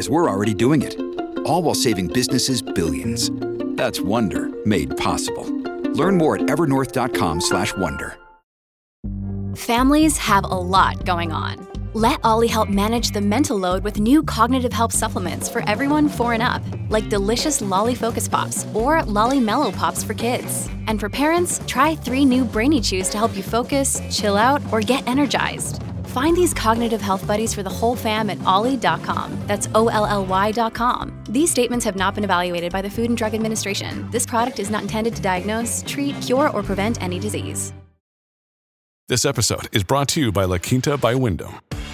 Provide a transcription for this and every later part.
Because we're already doing it. All while saving businesses billions. That's Wonder made possible. Learn more at evernorth.com/wonder. Families have a lot going on. Let OLLY help manage the mental load with new cognitive help supplements for everyone 4 and up, like delicious Lolly Focus Pops or Lolly Mellow Pops for kids. And for parents, try 3 new Brainy Chews to help you focus, chill out, or get energized. Find these cognitive health buddies for the whole fam at olly.com. That's O L L Y.com. These statements have not been evaluated by the Food and Drug Administration. This product is not intended to diagnose, treat, cure, or prevent any disease. This episode is brought to you by La Quinta by Wyndham.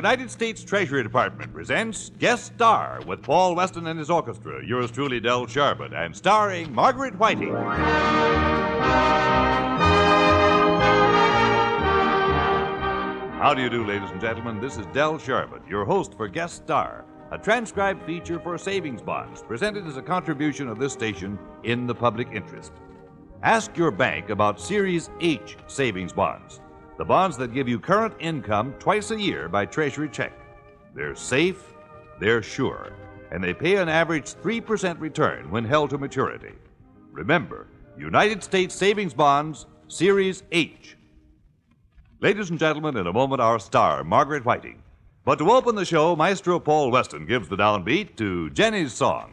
United States Treasury Department presents Guest Star with Paul Weston and his orchestra, yours truly, Del Sharbutt, and starring Margaret Whiting. How do you do, ladies and gentlemen? This is Del Sharbutt, your host for Guest Star, a transcribed feature for savings bonds presented as a contribution of this station in the public interest. Ask your bank about Series H savings bonds, the bonds that give you current income twice a year by Treasury check. They're safe, they're sure, and they pay an average 3% return when held to maturity. Remember, United States Savings Bonds, Series H. Ladies and gentlemen, in a moment, our star, Margaret Whiting. But to open the show, Maestro Paul Weston gives the downbeat to Jenny's song.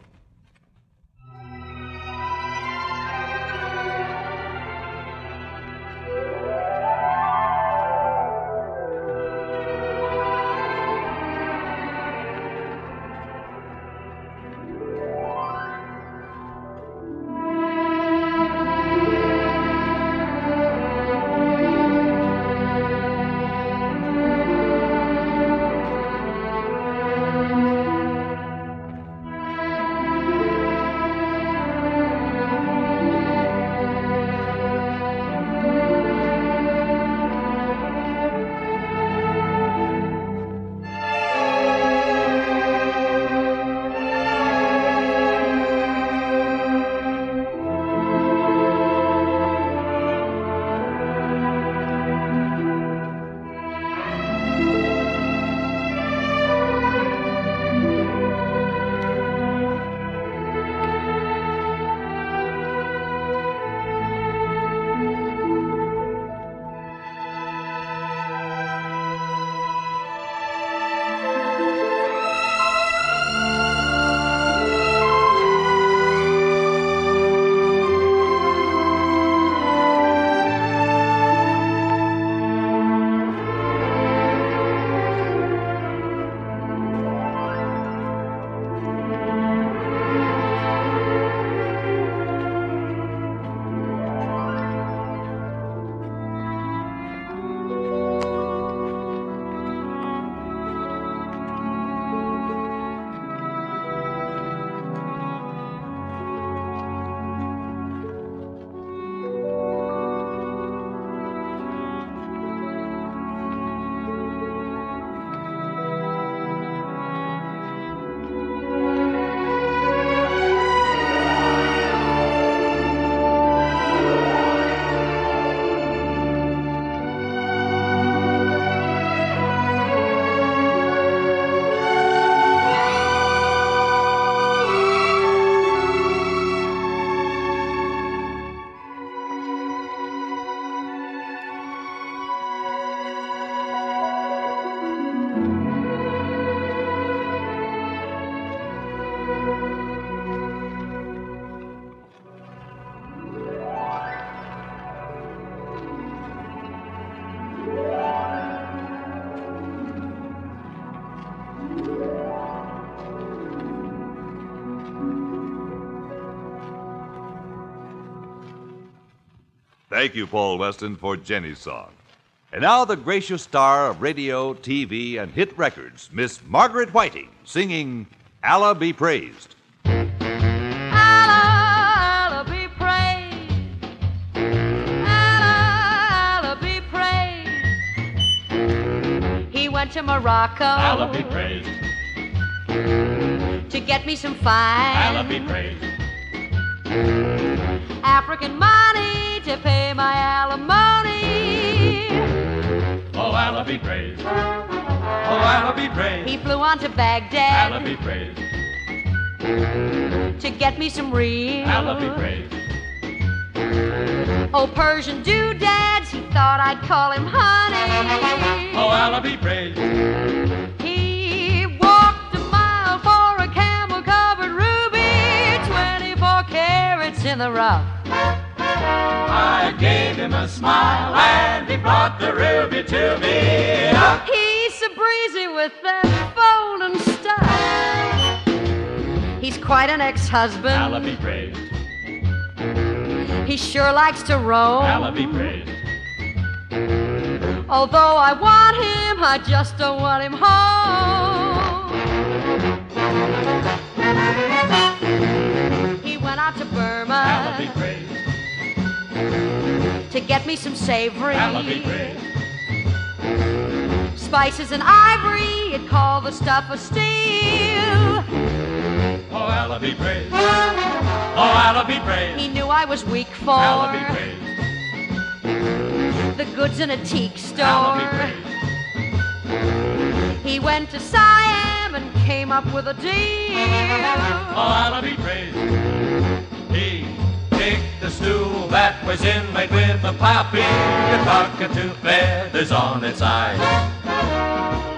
Thank you, Paul Weston, for Jenny's song. And now the gracious star of radio, TV, and hit records, Miss Margaret Whiting, singing Allah Be Praised. Allah, Allah be praised. Allah, Allah be praised. He went to Morocco Allah be praised. to get me some fine Allah be praised. African money to pay my alimony. Oh, Allah be praised. Oh, Allah be praised. He flew on to Allah Baghdad be praised. to get me some real. Allah be praised. Oh, Persian doodads, he thought I'd call him honey. Oh, Allah be praised. He walked a mile for a camel covered ruby, 24 carats in the rough. I gave him a smile and he brought the ruby to me. He's so breezy with that folding style. He's quite an ex Allah husband. be praised. He sure likes to roam. Allah be praised. Although I want him, I just don't want him home. He went out to Allah be Burma praised. To get me some savory. Allah be praised. Spices and ivory, you'd call the stuff a steal. Oh, Allah be praised. Oh, Allah be praised. He knew I was weak for Allah be praised. the goods in a teak store. He went to Siam and came up with a deal. Oh, Allah be praised. He the stool that was inlaid with a poppy, a cockatoo feathers on its eyes.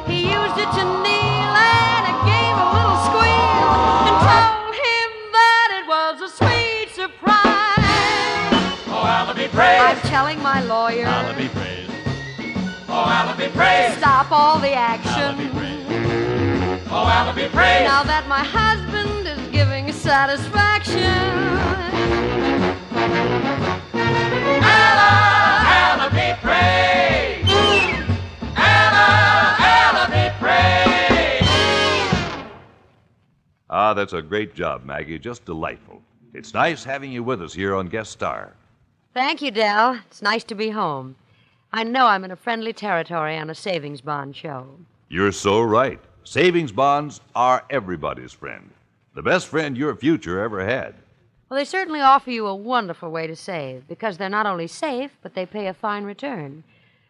He used it to kneel and it gave a little squeal and told him that it was a sweet surprise. Oh, Allah be I'm telling my lawyer, Allah be praised. Oh, Allah be praised. stop all the Allah be action. praised. Oh, Allah be praised. Now that my husband giving satisfaction. Allah, Allah be praised. Allah, Allah be praised. Ah, that's a great job, Maggie. Just delightful. It's nice having you with us here on Guest Star. Thank you, Del. It's nice to be home. I know I'm in a friendly territory on a savings bond show. You're so right. Savings bonds are everybody's friend. The best friend your future ever had. Well, they certainly offer you a wonderful way to save because they're not only safe, but they pay a fine return.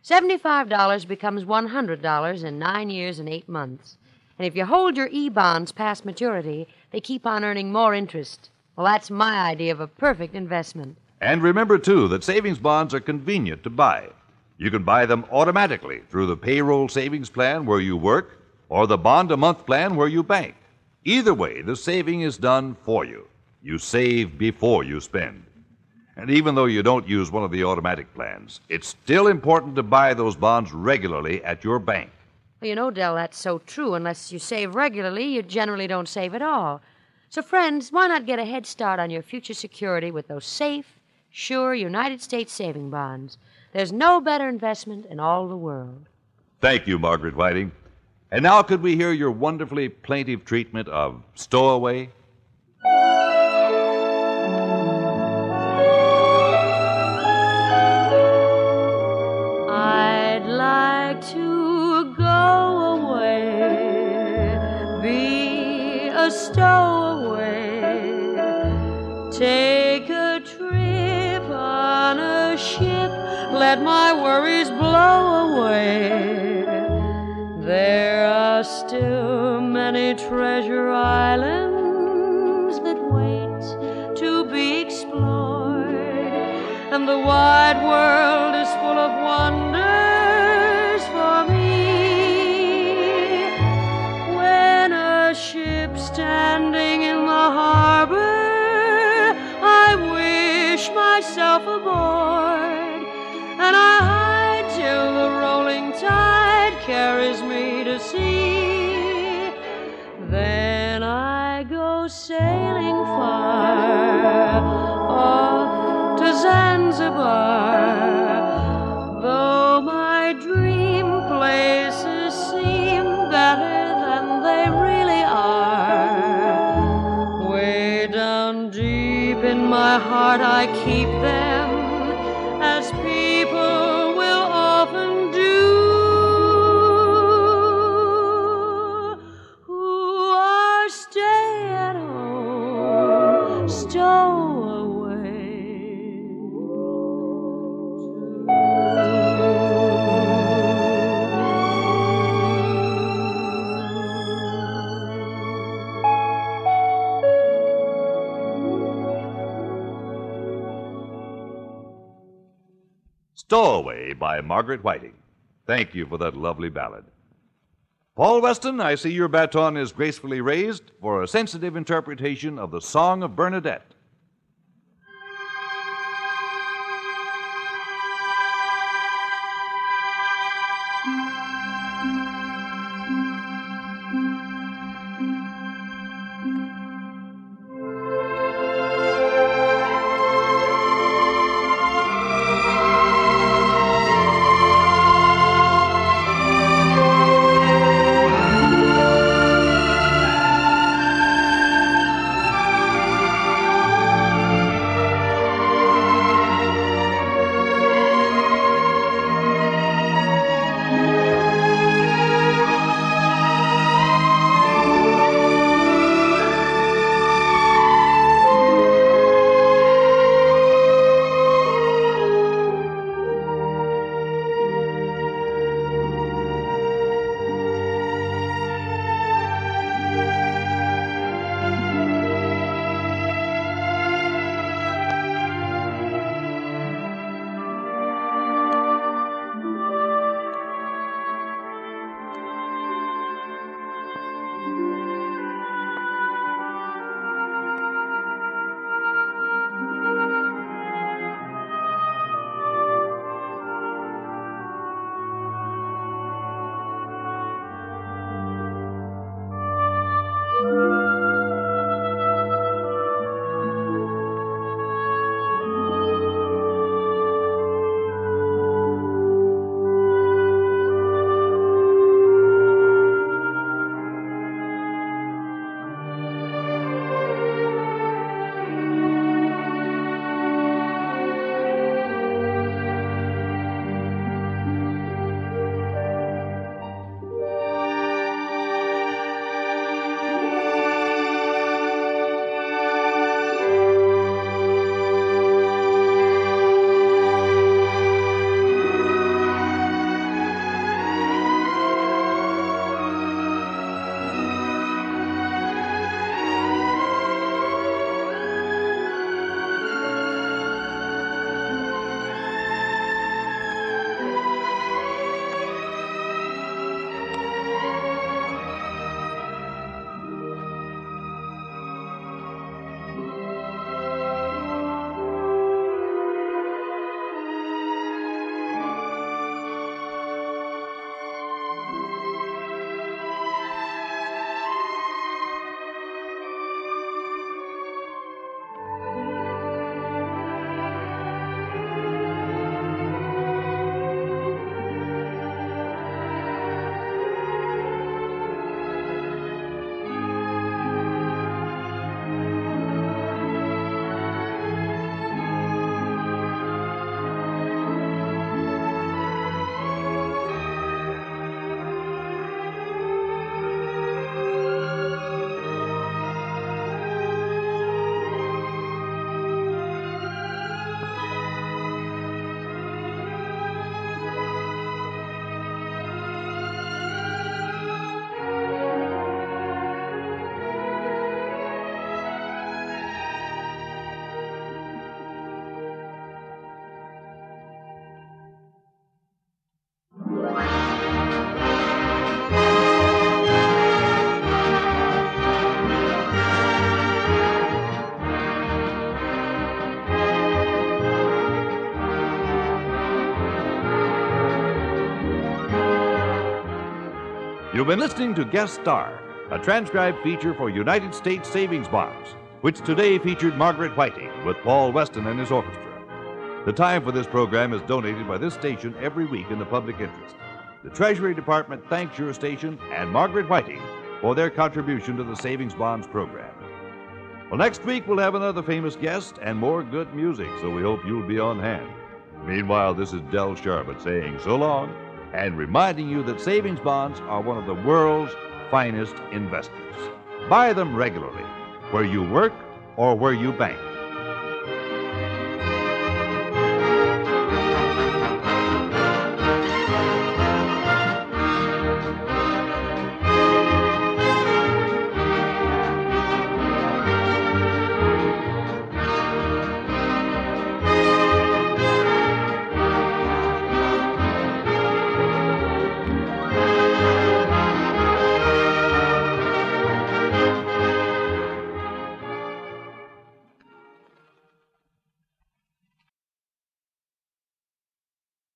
$75 becomes $100 in nine years and eight months. And if you hold your E bonds past maturity, they keep on earning more interest. Well, that's my idea of a perfect investment. And remember, too, that savings bonds are convenient to buy. You can buy them automatically through the payroll savings plan where you work or the bond a month plan where you bank. Either way, the saving is done for you. You save before you spend. And even though you don't use one of the automatic plans, it's still important to buy those bonds regularly at your bank. Well, you know, Del, that's so true. Unless you save regularly, you generally don't save at all. So, friends, why not get a head start on your future security with those safe, sure United States saving bonds? There's no better investment in all the world. Thank you, Margaret Whiting. And now, could we hear your wonderfully plaintive treatment of Stowaway? I'd like to go away, be a stowaway, take a trip on a ship, let my worries blow away. Are still many treasure islands that wait to be explored, and the wide world sailing far off to Zanzibar Zanzibar. Though my dream places seem better than they really are, way down deep in my heart I keep them By Margaret Whiting. Thank you for that lovely ballad. Paul Weston, I see your baton is gracefully raised for a sensitive interpretation of the Song of Bernadette. You've been listening to Guest Star, a transcribed feature for United States Savings Bonds, which today featured Margaret Whiting with Paul Weston and his orchestra. The time for this program is donated by this station every week in the public interest. The Treasury Department thanks your station and Margaret Whiting for their contribution to the Savings Bonds program. Well, next week we'll have another famous guest and more good music, so we hope you'll be on hand. Meanwhile, this is Del Sharbutt saying so long and reminding you that savings bonds are one of the world's finest investments. Buy them regularly, where you work or where you bank.